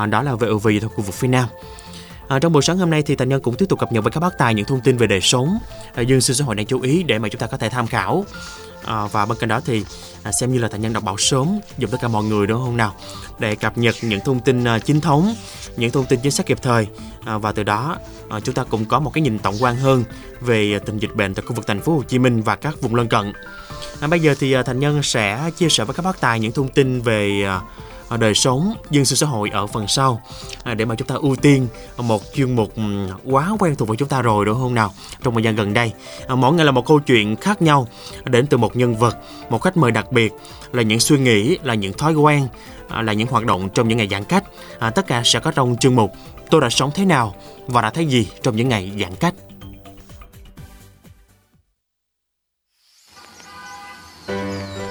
À, đó là VOV thuộc khu vực phía Nam. À, trong buổi sáng hôm nay thì Thành Nhân cũng tiếp tục cập nhật với các bác tài những thông tin về đời sống à, dân sinh xã hội đang chú ý để mà chúng ta có thể tham khảo. À, và bên cạnh đó thì à, xem như là Thành Nhân đọc báo sớm giúp tất cả mọi người đúng không nào để cập nhật những thông tin à, chính thống, những thông tin chính xác kịp thời à, và từ đó à, chúng ta cũng có một cái nhìn tổng quan hơn về tình dịch bệnh tại khu vực thành phố Hồ Chí Minh và các vùng lân cận. À, bây giờ thì à, Thành Nhân sẽ chia sẻ với các bác tài những thông tin về à, À, À, đời sống, dân sự xã hội ở phần sau. À, để mà chúng ta ưu tiên một chuyên mục quá quen thuộc với chúng ta rồi, đúng không nào? Trong thời gian gần đây à, mỗi ngày là một câu chuyện khác nhau, đến từ một nhân vật, một khách mời đặc biệt, là những suy nghĩ, là những thói quen là những hoạt động trong những ngày giãn cách. Tất cả sẽ có trong chương mục tôi đã sống thế nào và đã thấy gì trong những ngày giãn cách?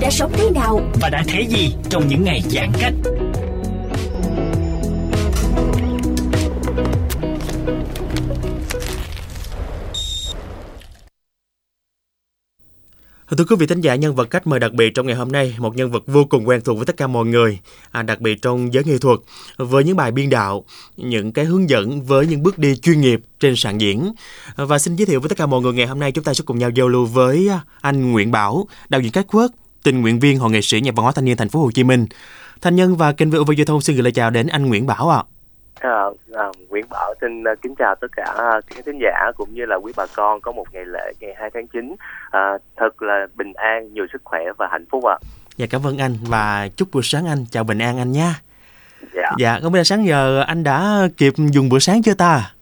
Đã sống thế nào và đã thấy gì trong những ngày giãn cách. Thưa quý vị thính giả, nhân vật khách mời đặc biệt trong ngày hôm nay, một nhân vật vô cùng quen thuộc với tất cả mọi người, à, đặc biệt trong giới nghệ thuật, với những bài biên đạo, những cái hướng dẫn với những bước đi chuyên nghiệp trên sàn diễn. Và xin giới thiệu với tất cả mọi người ngày hôm nay chúng ta sẽ cùng nhau giao lưu với anh Nguyễn Bảo, đạo diễn cách quốc, tình nguyện viên Hội nghệ sĩ nhà văn hóa thanh niên thành phố Hồ Chí Minh. Thanh Nhân và kênh VOV Giao thông xin gửi lời chào đến anh Nguyễn Bảo ạ. À. À, Nguyễn Bảo xin uh, kính chào tất cả các thính giả cũng như là quý bà con có một ngày lễ ngày 2 tháng 9 à, thật là bình an, nhiều sức khỏe và hạnh phúc ạ. À. Dạ cảm ơn anh và chúc buổi sáng anh, chào bình an anh nha. Dạ. Dạ, không biết là sáng giờ anh đã kịp dùng bữa sáng chưa ta?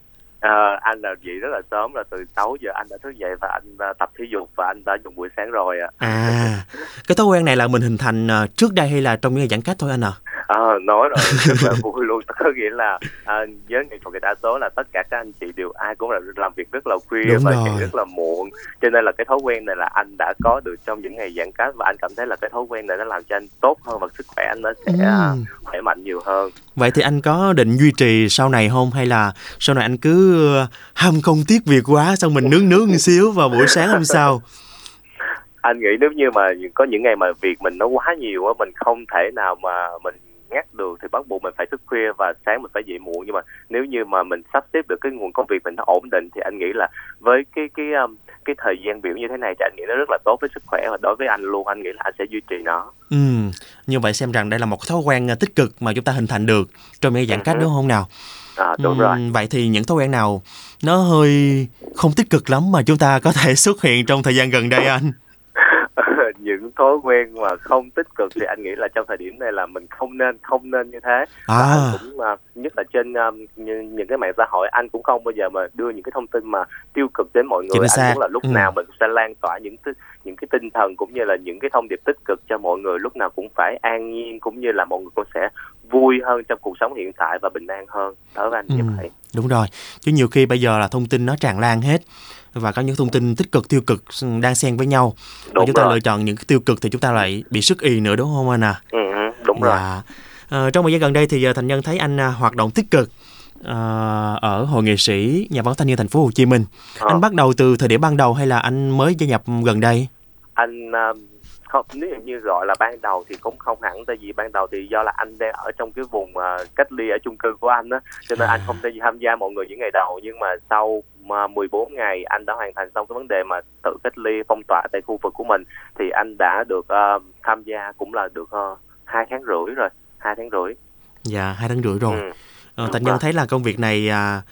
À, anh là dậy rất là sớm là từ 6 giờ anh đã thức dậy và anh uh, tập thể dục và anh đã dùng buổi sáng rồi ạ. À. à, cái thói quen này là mình hình thành uh, trước đây hay là trong những ngày giãn cách thôi anh à? À, nói rồi rất là vui luôn có nghĩa là à, với nghệ thuật đa số là tất cả các anh chị đều ai cũng là làm việc rất là khuya Đúng và rồi. rất là muộn cho nên là cái thói quen này là anh đã có được trong những ngày giãn cách và anh cảm thấy là cái thói quen này nó làm cho anh tốt hơn và sức khỏe anh nó sẽ ừ. khỏe mạnh nhiều hơn vậy thì anh có định duy trì sau này không? Hay là sau này anh cứ ờ, ham không tiếc việc quá, xong mình nướng nướng một xíu vào buổi sáng hôm sau? Anh nghĩ nếu như mà có những ngày mà việc mình nó quá nhiều á, mình không thể nào mà mình ngắt được thì bắt buộc mình phải thức khuya và sáng mình phải dậy muộn nhưng mà nếu như mà mình sắp xếp được cái nguồn công việc mình nó ổn định thì anh nghĩ là với cái cái um, cái thời gian biểu như thế này thì anh nghĩ nó rất là tốt với sức khỏe và đối với anh luôn anh nghĩ là anh sẽ duy trì nó. Ừ, như vậy xem rằng đây là một thói quen uh, tích cực mà chúng ta hình thành được trong những giãn cách đúng không nào? À, đúng ừ, rồi. Vậy thì những thói quen nào nó hơi không tích cực lắm mà chúng ta có thể xuất hiện trong thời gian gần đây anh? Những thói quen mà không tích cực thì anh nghĩ là trong thời điểm này là mình không nên không nên như thế à. và anh cũng uh, nhất là trên um, những, những cái mạng xã hội anh cũng không bao giờ mà đưa những cái thông tin mà tiêu cực đến mọi người anh muốn là lúc ừ. nào mình sẽ lan tỏa những những cái tinh thần cũng như là những cái thông điệp tích cực cho mọi người lúc nào cũng phải an nhiên cũng như là mọi người cũng sẽ vui hơn trong cuộc sống hiện tại và bình an hơn đối với anh ừ, như vậy đúng rồi chứ nhiều khi bây giờ là thông tin nó tràn lan hết và có những thông tin tích cực tiêu cực đang xen với nhau đúng và chúng ta rồi. lựa chọn những tiêu cực thì chúng ta lại bị sức y nữa đúng không anh à ừ, đúng rồi và, uh, trong thời gian gần đây thì uh, thành nhân thấy anh uh, hoạt động tích cực uh, ở hội nghệ sĩ nhà văn thanh niên thành phố Hồ Chí Minh. À. Anh bắt đầu từ thời điểm ban đầu hay là anh mới gia nhập gần đây? Anh uh, không nếu như gọi là ban đầu thì cũng không hẳn tại vì ban đầu thì do là anh đang ở trong cái vùng uh, cách ly ở chung cư của anh á cho nên à. anh không thể tham gia mọi người những ngày đầu nhưng mà sau mà 14 ngày anh đã hoàn thành xong cái vấn đề mà tự cách ly phong tỏa tại khu vực của mình thì anh đã được uh, tham gia cũng là được uh, hai tháng rưỡi rồi hai tháng rưỡi dạ hai tháng rưỡi rồi ừ. ờ, thành nhân thấy là công việc này à,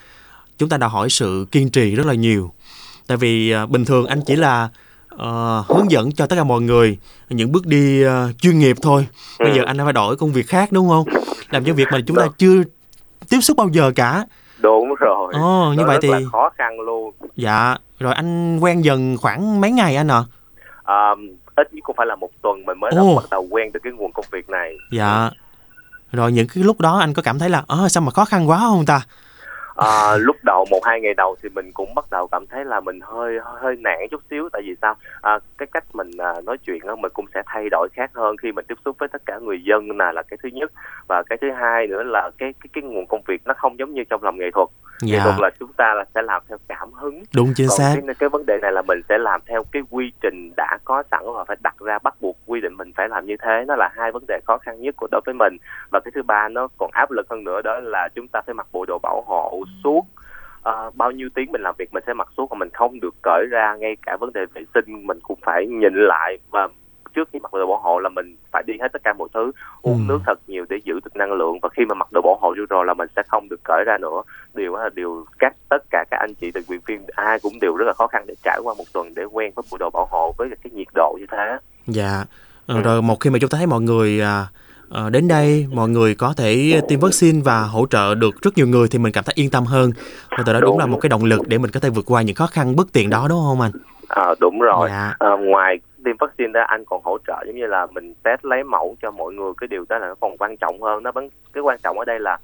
chúng ta đòi hỏi sự kiên trì rất là nhiều tại vì à, bình thường anh chỉ là uh, hướng dẫn cho tất cả mọi người những bước đi uh, chuyên nghiệp thôi. Bây ừ. giờ anh đã phải đổi công việc khác đúng không? Làm cho việc mà chúng ta chưa tiếp xúc bao giờ cả. Đúng rồi. Ồ như Đó vậy thì khó khăn luôn. Dạ rồi anh quen dần khoảng mấy ngày anh ạ? À? à, ít nhất cũng phải là một tuần mình mới oh. bắt đầu quen được cái nguồn công việc này. Dạ. Rồi những cái lúc đó anh có cảm thấy là ờ sao mà khó khăn quá không ta à, lúc đầu một hai ngày đầu thì mình cũng bắt đầu cảm thấy là mình hơi hơi nản chút xíu. Tại vì sao? À, cái cách mình à, nói chuyện đó, mình cũng sẽ thay đổi khác hơn khi mình tiếp xúc với tất cả người dân là là cái thứ nhất. Và cái thứ hai nữa là cái cái cái nguồn công việc nó không giống như trong làm nghệ thuật. Dạ. nghệ thuật là chúng ta là sẽ làm theo cảm hứng. Đúng chính Còn xác. cái, cái vấn đề này là mình sẽ làm theo cái quy trình đã có sẵn và phải đặt ra bắt buộc quy định mình phải làm như thế. Nó là hai vấn đề khó khăn nhất của đối với mình. Và cái thứ ba nó còn áp lực hơn nữa đó là chúng ta phải mặc bộ đồ bảo hộ suốt. Uh, bao nhiêu tiếng mình làm việc mình sẽ mặc suốt và mình không được cởi ra ngay cả vấn đề vệ sinh. Mình cũng phải nhìn lại và trước khi mặc đồ bảo hộ là mình phải đi hết tất cả mọi thứ uống ừ. nước thật nhiều để giữ được năng lượng và khi mà mặc đồ bảo hộ vô rồi là mình sẽ không được cởi ra nữa. Điều đó là điều các tất cả các anh chị tình nguyện viên ai cũng đều rất là khó khăn để trải qua một tuần để quen với bộ đồ bảo hộ với cái nhiệt độ như thế. Dạ. Ừ. rồi một khi mà chúng ta thấy mọi người à, à, đến đây mọi người có thể tiêm vaccine và hỗ trợ được rất nhiều người thì mình cảm thấy yên tâm hơn và từ đó đúng. đúng là một cái động lực để mình có thể vượt qua những khó khăn bất tiện đó đúng không anh? À, đúng rồi. Dạ. À, ngoài tiêm vaccine đó anh còn hỗ trợ giống như là mình test lấy mẫu cho mọi người cái điều đó là nó còn quan trọng hơn nó vẫn cái quan trọng ở đây là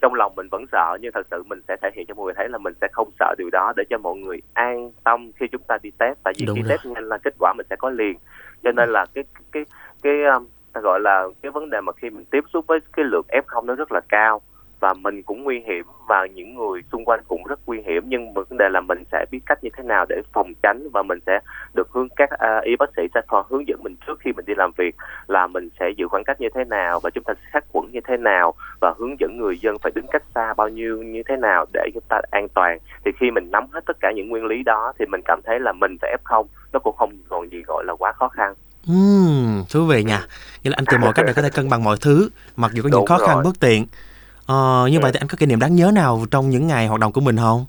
trong lòng mình vẫn sợ nhưng thật sự mình sẽ thể hiện cho mọi người thấy là mình sẽ không sợ điều đó để cho mọi người an tâm khi chúng ta đi test tại vì Đúng khi rồi. test nhanh là kết quả mình sẽ có liền cho nên là cái cái cái, cái um, gọi là cái vấn đề mà khi mình tiếp xúc với cái lượng F0 nó rất là cao và mình cũng nguy hiểm và những người xung quanh cũng rất nguy hiểm. Nhưng vấn đề là mình sẽ biết cách như thế nào để phòng tránh và mình sẽ được hướng các uh, y bác sĩ sẽ hướng dẫn mình trước khi mình đi làm việc là mình sẽ giữ khoảng cách như thế nào và chúng ta sát khuẩn như thế nào và hướng dẫn người dân phải đứng cách xa bao nhiêu như thế nào để chúng ta an toàn. Thì khi mình nắm hết tất cả những nguyên lý đó thì mình cảm thấy là mình và F0 nó cũng không còn gì gọi là quá khó khăn. Uhm, thú vị nha. Nghĩa là anh tìm mọi cách để có thể cân bằng mọi thứ, mặc dù có những khó khăn bất tiện. Ờ, như vậy thì anh có kỷ niệm đáng nhớ nào trong những ngày hoạt động của mình không?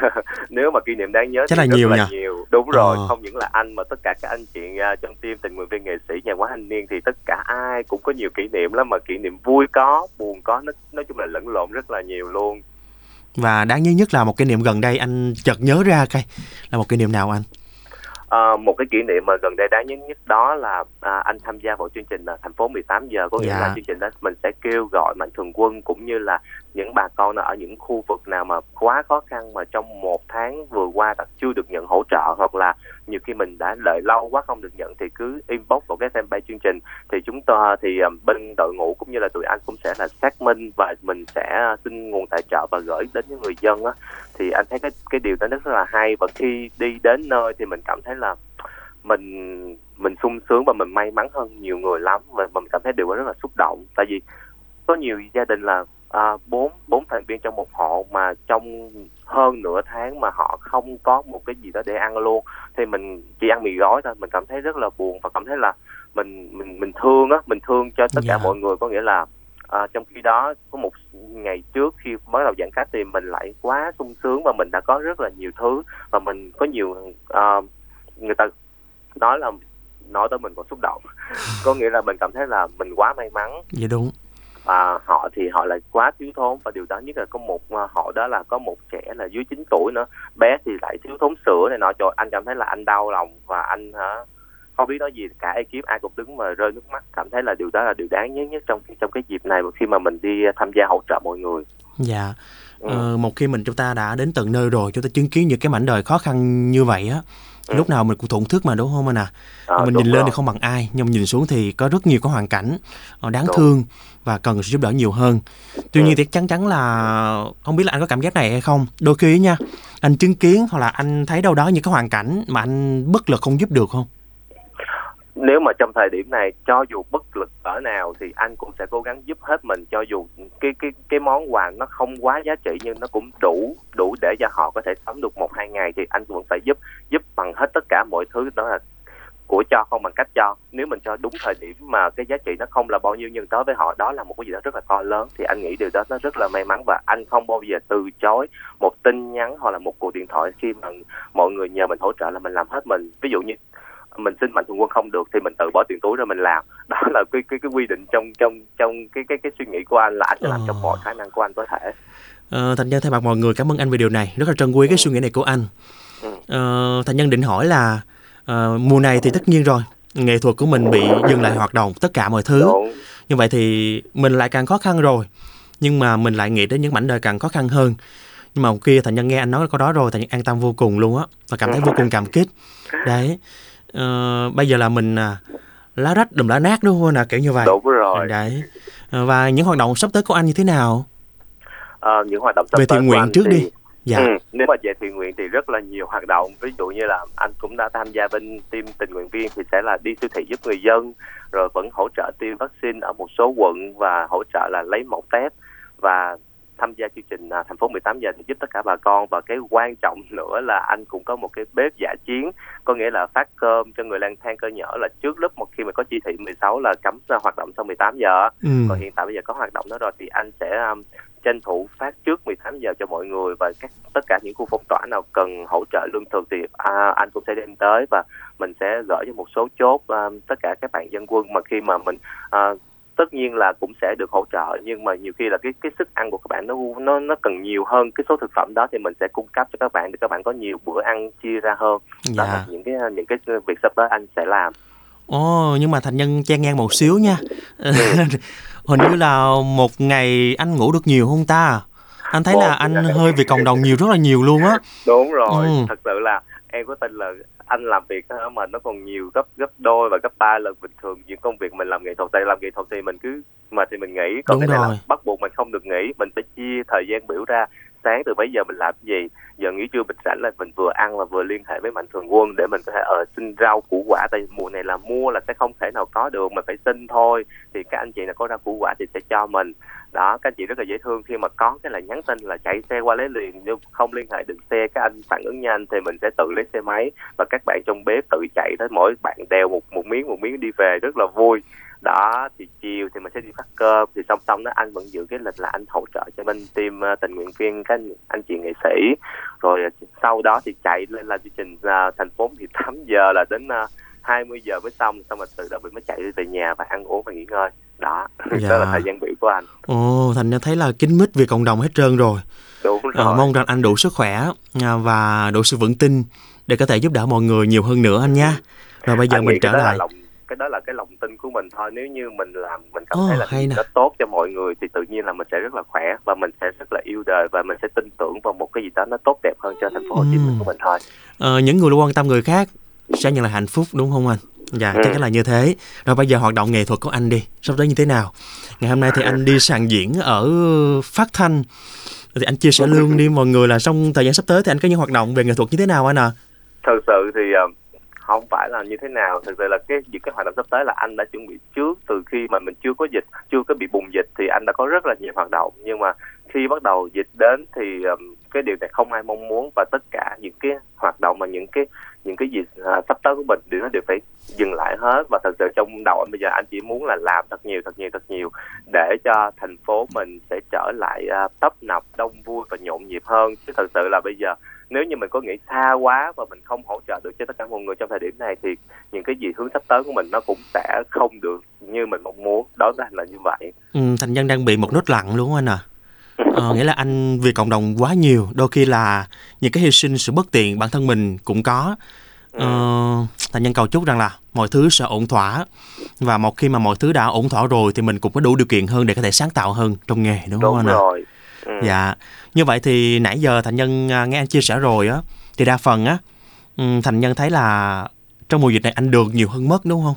nếu mà kỷ niệm đáng nhớ chắc là nhiều là nha nhiều đúng rồi ờ. không những là anh mà tất cả các anh chị uh, trong team tình nguyện viên nghệ sĩ nhà quán thanh niên thì tất cả ai cũng có nhiều kỷ niệm lắm mà kỷ niệm vui có buồn có nó nói chung là lẫn lộn rất là nhiều luôn và đáng nhớ nhất là một kỷ niệm gần đây anh chợt nhớ ra cái là một kỷ niệm nào anh À, một cái kỷ niệm mà gần đây đáng nhớ nhất đó là à, anh tham gia vào chương trình là thành phố 18 giờ có nghĩa dạ. là chương trình đó mình sẽ kêu gọi mạnh thường quân cũng như là những bà con ở những khu vực nào mà quá khó khăn mà trong một tháng vừa qua đã chưa được nhận hỗ trợ hoặc là nhiều khi mình đã đợi lâu quá không được nhận thì cứ inbox vào cái fanpage chương trình, thì chúng ta, thì à, bên đội ngũ cũng như là tụi anh cũng sẽ là xác minh và mình sẽ xin nguồn tài trợ và gửi đến những người dân á. Thì anh thấy cái cái điều đó rất là hay và khi đi đến nơi thì mình cảm thấy là mình mình sung sướng và mình may mắn hơn nhiều người lắm và mình cảm thấy điều đó rất là xúc động. Tại vì có nhiều gia đình là à, bốn bốn thành viên trong một hộ mà trong hơn nửa tháng mà họ không có một cái gì đó để ăn luôn thì mình chỉ ăn mì gói thôi mình cảm thấy rất là buồn và cảm thấy là mình mình mình thương á mình thương cho tất yeah. cả dạ. mọi người có nghĩa là à, trong khi đó có một ngày trước khi mới đầu giãn cách thì mình lại quá sung sướng và mình đã có rất là nhiều thứ và mình có nhiều uh, người ta nói là nói tới mình còn xúc động có nghĩa là mình cảm thấy là mình quá may mắn dạ đúng và họ thì họ lại quá thiếu thốn. Và điều đó nhất là có một à, họ đó là có một trẻ là dưới 9 tuổi nữa. Bé thì lại thiếu thốn sữa này nọ. Trời anh cảm thấy là anh đau lòng và anh hả không biết nói gì. Cả ekip ai cũng đứng mà rơi nước mắt. Cảm thấy là điều đó là điều đáng nhớ nhất trong trong cái dịp này khi mà mình đi tham gia hỗ trợ mọi người. Dạ. Ừ. ờ, một khi mình chúng ta đã đến tận nơi rồi chúng ta chứng kiến những cái mảnh đời khó khăn như vậy á ừ. lúc nào mình cũng thổn thức mà đúng không anh à, à mình nhìn lên rồi. thì không bằng ai nhưng mà nhìn xuống thì có rất nhiều cái hoàn cảnh ờ, đáng đúng. thương và cần sự giúp đỡ nhiều hơn tuy ừ. nhiên thì chắc chắn là không biết là anh có cảm giác này hay không đôi khi nha anh chứng kiến hoặc là anh thấy đâu đó những cái hoàn cảnh mà anh bất lực không giúp được không nếu mà trong thời điểm này, cho dù bất lực ở nào thì anh cũng sẽ cố gắng giúp hết mình, cho dù cái cái cái món quà nó không quá giá trị nhưng nó cũng đủ đủ để cho họ có thể sống được một, hai ngày thì anh vẫn phải giúp giúp bằng hết tất cả mọi thứ đó là của cho không bằng cách cho. Nếu mình cho đúng thời điểm mà cái giá trị nó không là bao nhiêu nhưng tới với họ đó là một cái gì đó rất là to lớn thì anh nghĩ điều đó nó rất là may mắn và anh không bao giờ từ chối một tin nhắn hoặc là một cuộc điện thoại khi mà mọi người nhờ mình hỗ trợ là mình làm hết mình. Ví dụ như mình xin mạnh thường quân không được thì mình tự bỏ tiền túi ra mình làm. Đó là cái cái cái quy định trong trong trong cái cái cái suy nghĩ của anh là anh sẽ làm trong mọi khả năng của anh có thể. Ờ, thành nhân thay mặt mọi người cảm ơn anh về điều này. Rất là trân quý cái suy nghĩ này của anh. Ừ. ờ, thành nhân định hỏi là ờ, mùa này thì tất nhiên rồi nghệ thuật của mình bị dừng lại hoạt động tất cả mọi thứ. Đúng. Như vậy thì mình lại càng khó khăn rồi nhưng mà mình lại nghĩ đến những mảnh đời càng khó khăn hơn. Nhưng mà kia thành nhân nghe anh nói câu đó rồi thành nhân an tâm vô cùng luôn á và cảm thấy vô cùng cảm kích. Đấy ờ, bây giờ là mình à, lá rách đùm lá nát đúng không nè kiểu như vậy. Đúng rồi. Đấy. Ờ, và những hoạt động sắp tới của anh như thế nào? Ờ, những hoạt động sắp về thiện nguyện trước thì- đi. Dạ. Ừ, nếu mà về thiện nguyện thì rất là nhiều hoạt động. Ví dụ như là anh cũng đã tham gia bên team tình nguyện viên thì sẽ là đi siêu thị giúp người dân rồi vẫn hỗ trợ tiêm vaccine ở một số quận và hỗ trợ là lấy mẫu test. Và tham gia chương trình à, thành phố 18 giờ để giúp tất cả bà con. Và cái quan trọng nữa là anh cũng có một cái bếp giả chiến. Có nghĩa là phát cơm cho người lang thang cơ nhở là trước lúc một khi mà có chỉ thị 16 là cấm hoạt động sau 18 giờ. Ừ. còn hiện tại bây giờ có hoạt động đó rồi thì anh sẽ um, tranh thủ phát trước 18 giờ cho mọi người. Và các tất cả những khu phong tỏa nào cần hỗ trợ lương thực thì à, anh cũng sẽ đem tới. Và mình sẽ gửi cho một số chốt um, tất cả các bạn dân quân. Mà khi mà mình à, tất nhiên là cũng sẽ được hỗ trợ nhưng mà nhiều khi là cái cái sức ăn của các bạn nó nó nó cần nhiều hơn cái số thực phẩm đó thì mình sẽ cung cấp cho các bạn để các bạn có nhiều bữa ăn chia ra hơn đó dạ là những cái những cái việc sắp tới anh sẽ làm Ồ, nhưng mà thành nhân chen ngang một xíu nha. Hình như là một ngày anh ngủ được nhiều không ta? Anh thấy là Một anh hơi vì cộng đồng nhiều rất là nhiều luôn á. đúng rồi Ừ. thật sự là em có tin là anh làm việc mà nó còn nhiều gấp gấp đôi và gấp ba lần bình thường những công việc mình làm nghệ thuật tại làm nghệ thuật thì mình cứ mà thì mình nghỉ còn Đúng cái này rồi. là bắt buộc mình không được nghỉ mình phải chia thời gian biểu ra sáng, từ mấy giờ mình làm cái gì? Giờ nghỉ trưa mình rảnh là mình vừa ăn và vừa liên hệ với mạnh thường quân để mình có thể ở xin rau củ quả. Tại mùa này là mua là sẽ không thể nào có được, mình phải xin thôi. Thì các anh chị nào có rau củ quả thì sẽ cho mình. Đó, các anh chị rất là dễ thương. Khi mà có cái là nhắn tin là chạy xe qua lấy liền, nhưng không liên hệ được xe, các anh phản ứng nhanh thì mình sẽ tự lấy xe máy và các bạn trong bếp tự chạy tới mỗi bạn đèo một một miếng một miếng đi về rất là vui đó thì chiều thì mình sẽ đi phát cơm thì song song đó anh vẫn giữ cái lịch là anh hỗ trợ cho bên team ờ, tình nguyện viên các anh, anh chị nghệ sĩ rồi ờ, sau đó thì chạy lên làm chương trình ờ, thành phố thì 8 giờ là đến uh, 20 giờ mới xong xong rồi từ đó mình mới chạy về nhà và ăn uống và nghỉ ngơi đó Dạ. đó là thời gian biểu của anh Ồ, thành nhân thấy là kính mít vì cộng đồng hết trơn rồi. đúng rồi Ờ, mong rằng anh đủ sức khỏe à, và đủ sự vững tin để có thể giúp đỡ mọi người nhiều hơn nữa anh nha. Rồi bây giờ Anh mình trở là lại. lòng cái đó là cái lòng tin của mình thôi nếu như mình làm mình cảm Ồ, thấy là hay nó tốt cho mọi người thì tự nhiên là mình sẽ rất là khỏe và mình sẽ rất là yêu đời và mình sẽ tin tưởng vào một cái gì đó nó tốt đẹp hơn cho thành phố Hồ Chí Minh của mình thôi Ờ, những người luôn quan tâm người khác sẽ nhận lại hạnh phúc đúng không anh? Dạ, Ừ. chắc chắn là như thế. Rồi bây giờ hoạt động nghệ thuật của anh đi, sắp tới như thế nào? Ngày hôm nay thì anh đi sàn diễn ở Phát Thanh. Thì anh chia sẻ luôn đi mọi người là trong thời gian sắp tới thì anh có những hoạt động về nghệ thuật như thế nào anh à? thật sự thì ờ, không phải là như thế nào. Thực sự là cái những cái hoạt động sắp tới là anh đã chuẩn bị trước từ khi mà mình chưa có dịch chưa có bị bùng dịch thì anh đã có rất là nhiều hoạt động. Nhưng mà khi bắt đầu dịch đến thì um, cái điều này không ai mong muốn và tất cả những cái hoạt động mà những cái những cái gì à, sắp tới của mình đều nó đều phải dừng lại hết. Và thật sự trong đầu anh bây giờ anh chỉ muốn là làm thật nhiều thật nhiều thật nhiều để cho thành phố mình sẽ trở lại uh, tấp nập đông vui và nhộn nhịp hơn. Chứ thật sự là bây giờ nếu như mình có nghĩ xa quá và mình không hỗ trợ được cho tất cả mọi người trong thời điểm này thì những cái gì hướng sắp tới của mình nó cũng sẽ không được như mình mong muốn đó là là như vậy Ừ, thành nhân đang bị một nốt lặng luôn anh à. Ờ, nghĩa là anh vì cộng đồng quá nhiều, đôi khi là những cái hy sinh sự bất tiện bản thân mình cũng có. Ờ, thành nhân cầu chúc rằng là mọi thứ sẽ ổn thỏa và một khi mà mọi thứ đã ổn thỏa rồi thì mình cũng có đủ điều kiện hơn để có thể sáng tạo hơn trong nghề đúng không đúng anh ạ? rồi ừ. Dạ. Như vậy thì nãy giờ thành nhân à, nghe anh chia sẻ rồi á thì đa phần á ừ, thành nhân thấy là trong mùa dịch này anh được nhiều hơn mất đúng không?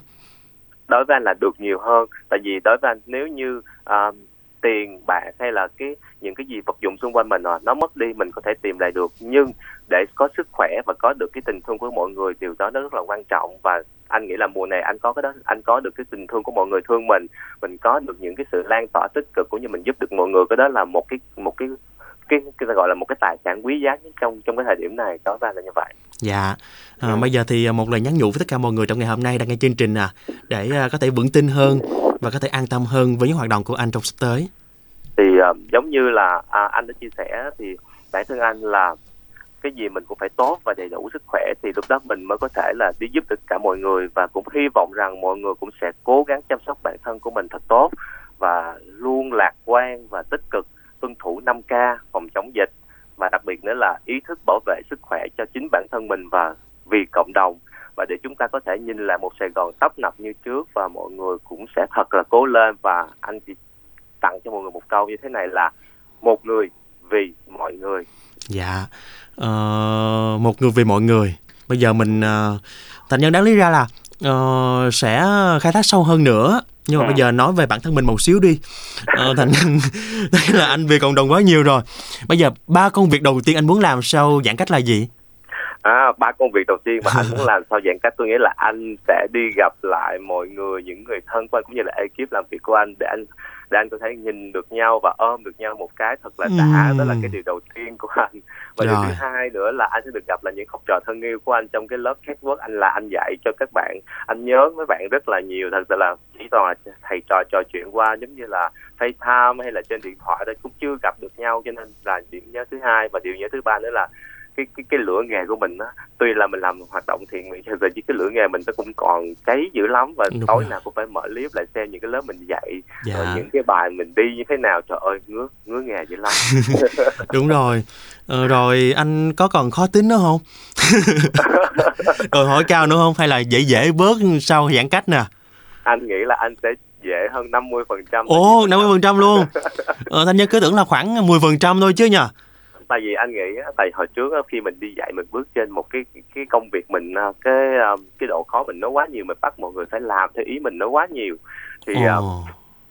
đối với anh là được nhiều hơn tại vì đối với anh nếu như à, tiền bạc hay là cái những cái gì vật dụng xung quanh mình rồi nó mất đi mình có thể tìm lại được. Nhưng để có sức khỏe và có được cái tình thương của mọi người điều đó nó rất là quan trọng. Và anh nghĩ là mùa này anh có cái đó anh có được cái tình thương của mọi người thương mình. Mình có được những cái sự lan tỏa tích cực cũng như mình giúp được mọi người. Cái đó là một cái một cái cái, cái gọi là một cái tài sản quý giá nhất trong trong cái thời điểm này. Đó ra là như vậy. Dạ. À, ừ. bây giờ thì à, một lời nhắn nhủ với tất cả mọi người trong ngày hôm nay đang nghe chương trình à để à, có thể vững tin hơn và có thể an tâm hơn với những hoạt động của anh trong sắp tới thì uh, giống như là à, anh đã chia sẻ thì bản thân anh là cái gì mình cũng phải tốt và đầy đủ sức khỏe thì lúc đó mình mới có thể là đi giúp được cả mọi người và cũng hy vọng rằng mọi người cũng sẽ cố gắng chăm sóc bản thân của mình thật tốt và luôn lạc quan và tích cực tuân thủ 5K phòng chống dịch và đặc biệt nữa là ý thức bảo vệ sức khỏe cho chính bản thân mình và vì cộng đồng. Và để chúng ta có thể nhìn lại một Sài Gòn tấp nập như trước và mọi người cũng sẽ thật là cố lên và anh chị tặng cho mọi người một câu như thế này là một người vì mọi người. Dạ, uh, một người vì mọi người. Bây giờ mình uh, thành nhân đáng lý ra là uh, sẽ khai thác sâu hơn nữa nhưng mà à. bây giờ nói về bản thân mình một xíu đi ờ, thành nhân là anh vì cộng đồng quá nhiều rồi bây giờ ba công việc đầu tiên anh muốn làm sau giãn cách là gì À, ba công việc đầu tiên mà anh muốn làm sau giãn cách tôi nghĩ là anh sẽ đi gặp lại mọi người những người thân của anh cũng như là ekip làm việc của anh để anh để anh có thể nhìn được nhau và ôm được nhau một cái thật là đã. Ừ. đó là cái điều đầu tiên của anh. Và Rồi. điều thứ hai nữa là anh sẽ được gặp là những học trò thân yêu của anh trong cái lớp catwalk. Anh là anh dạy cho các bạn. Anh nhớ mấy bạn rất là nhiều. Thật sự là chỉ toàn là thầy trò trò chuyện qua giống như là FaceTime hay là trên điện thoại thôi cũng chưa gặp được nhau cho nên là điểm nhớ thứ hai. Và điều nhớ thứ ba nữa là cái cái cái lửa nghề của mình á tuy là mình làm hoạt động thiện nguyện rồi chứ cái lửa nghề mình nó cũng còn cháy dữ lắm và Đúng tối rồi. nào cũng phải mở clip lại xem những cái lớp mình dạy dạ. rồi những cái bài mình đi như thế nào. Trời ơi ngứa ngứa nghề dữ lắm. Đúng rồi. Ờ, rồi anh có còn khó tính nữa không? Rồi hỏi cao nữa không? Hay là dễ dễ bớt sau giãn cách nè? Anh nghĩ là anh sẽ dễ hơn 50 phần trăm. Ồ 50 phần trăm luôn. Ờ, thanh nhân cứ tưởng là khoảng 10 phần trăm thôi chứ nhỉ tại vì anh nghĩ tại hồi trước khi mình đi dạy mình bước trên một cái cái công việc mình à, cái à, cái độ khó mình nó quá nhiều mình bắt mọi người phải làm theo ý mình nó quá nhiều. Thì oh.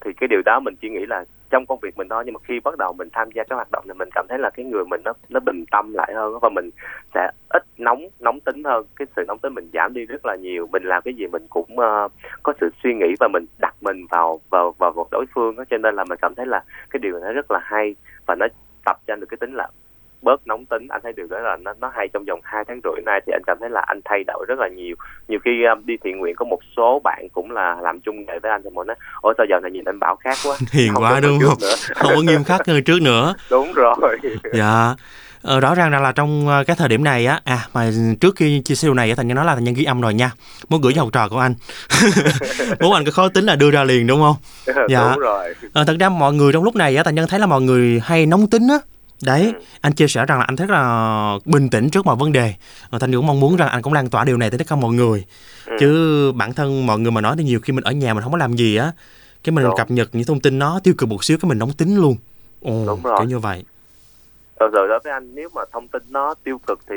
thì cái điều đó mình chỉ nghĩ là trong công việc mình thôi nhưng mà khi bắt đầu mình tham gia cái hoạt động này mình cảm thấy là cái người mình nó nó bình tâm lại hơn và mình sẽ ít nóng nóng tính hơn. Cái sự nóng tính mình giảm đi rất là nhiều. Mình làm cái gì mình cũng uh, có sự suy nghĩ và mình đặt mình vào vào vào một đối phương đó cho nên là mình cảm thấy là cái điều này rất là hay và nó tập cho anh được cái tính là bớt nóng tính. Anh thấy điều đó là nó nó hay trong vòng hai tháng rưỡi nay thì anh cảm thấy là anh thay đổi rất là nhiều. Nhiều khi um, đi thiện nguyện có một số bạn cũng là làm chung nghề với anh thì mọi nói ôi sao giờ này nhìn anh bảo khác quá. Hiền không quá đúng không? không có nghiêm khắc hơn trước nữa. Đúng rồi. Dạ. Ờ, rõ ràng là trong ờ, cái thời điểm này á à mà trước khi chia sẻ điều này thành nhân nói là thành nhân ghi âm rồi nha. Muốn gửi cho học trò của anh. Muốn anh có khó tính là đưa ra liền đúng không? Dạ. đúng rồi. À, thật ra mọi người trong lúc này á thành nhân thấy là mọi người hay nóng tính á đấy ừ. anh chia sẻ rằng là anh rất là bình tĩnh trước mọi vấn đề và thanh cũng mong muốn rằng anh cũng lan tỏa điều này tới tất cả mọi người ừ. chứ bản thân mọi người mà nói thì nhiều khi mình ở nhà mình không có làm gì á cái mình Đúng. cập nhật những thông tin nó tiêu cực một xíu cái mình nóng tính luôn ồ Đúng rồi. kiểu như vậy rồi rồi đối với anh nếu mà thông tin nó tiêu cực thì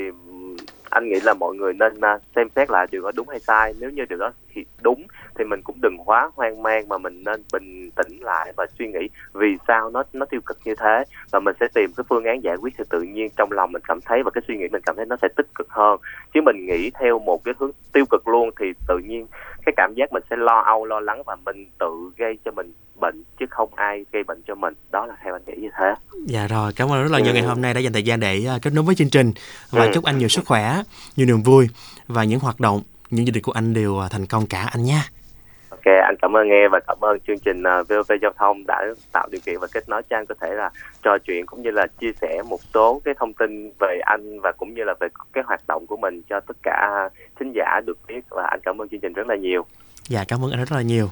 anh nghĩ là mọi người nên à, xem xét lại điều đó đúng hay sai. Nếu như điều đó thì đúng, thì mình cũng đừng quá hoang mang mà mình nên bình tĩnh lại và suy nghĩ vì sao nó nó tiêu cực như thế. Và mình sẽ tìm cái phương án giải quyết thì tự nhiên trong lòng mình cảm thấy và cái suy nghĩ mình cảm thấy nó sẽ tích cực hơn. Chứ mình nghĩ theo một cái hướng tiêu cực luôn thì tự nhiên cái cảm giác mình sẽ lo âu, lo lắng và mình tự gây cho mình bệnh ai gây bệnh cho mình đó là theo anh nghĩ như thế dạ rồi cảm ơn rất là nhiều ừ. ngày hôm nay đã dành thời gian để uh, kết nối với chương trình và ừ. chúc anh nhiều sức khỏe nhiều niềm vui và những hoạt động những gia đình của anh đều uh, thành công cả anh nha Ok, anh cảm ơn nghe và cảm ơn chương trình VOV Giao thông đã tạo điều kiện và kết nối cho anh có thể là trò chuyện cũng như là chia sẻ một số cái thông tin về anh và cũng như là về cái hoạt động của mình cho tất cả thính giả được biết và anh cảm ơn chương trình rất là nhiều. Dạ, cảm ơn anh rất là nhiều.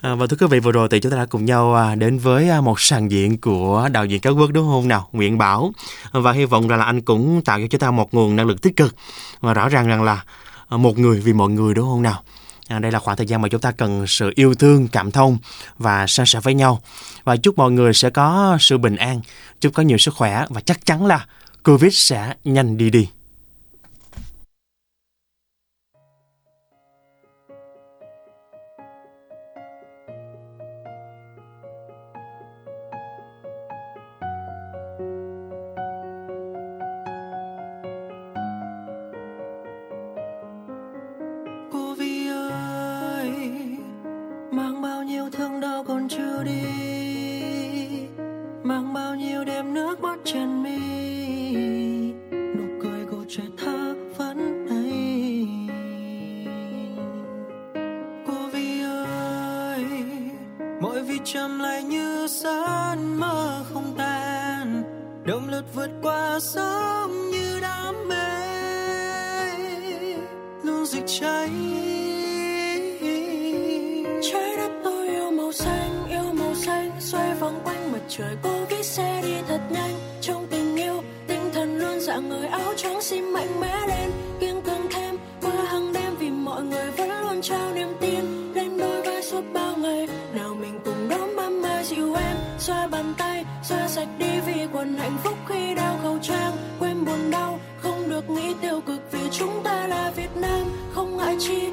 À, và thưa quý vị vừa rồi thì chúng ta đã cùng nhau à, đến với à, một sàn diễn của đạo diễn cáo quốc đúng không nào? Nguyễn Bảo. Và hy vọng rằng là anh cũng tạo cho chúng ta một nguồn năng lực tích cực. Và rõ ràng rằng là à, một người vì mọi người đúng không nào? À, đây là khoảng thời gian mà chúng ta cần sự yêu thương cảm thông và san sẻ với nhau. Và chúc mọi người sẽ có sự bình an chúc có nhiều sức khỏe và chắc chắn là covid sẽ nhanh đi đi. mỗi vì chậm lại như sớm mơ không tan. Động lực vượt qua sóng như đam mê. Luôn rực cháy. Trái đất tôi yêu màu xanh, yêu màu xanh. Xoay vòng quanh mặt trời cố gắng xe đi thật nhanh. Trong tình yêu, tinh thần luôn dạng người áo trắng xin mạnh mẽ lên. Kiên cường thêm qua hàng đêm vì mọi người vẫn luôn trao niềm còn hạnh phúc khi đeo khẩu trang. Quên buồn đau, không được nghĩ tiêu cực vì chúng ta là việt nam. Không ngại chi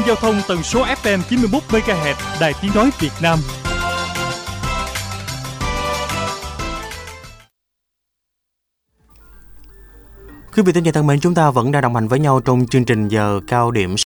tin giao thông tần số FM 91 MHz Đài Tiếng nói Việt Nam. Quý vị thân mến, chúng ta vẫn đang đồng hành với nhau trong chương trình giờ cao điểm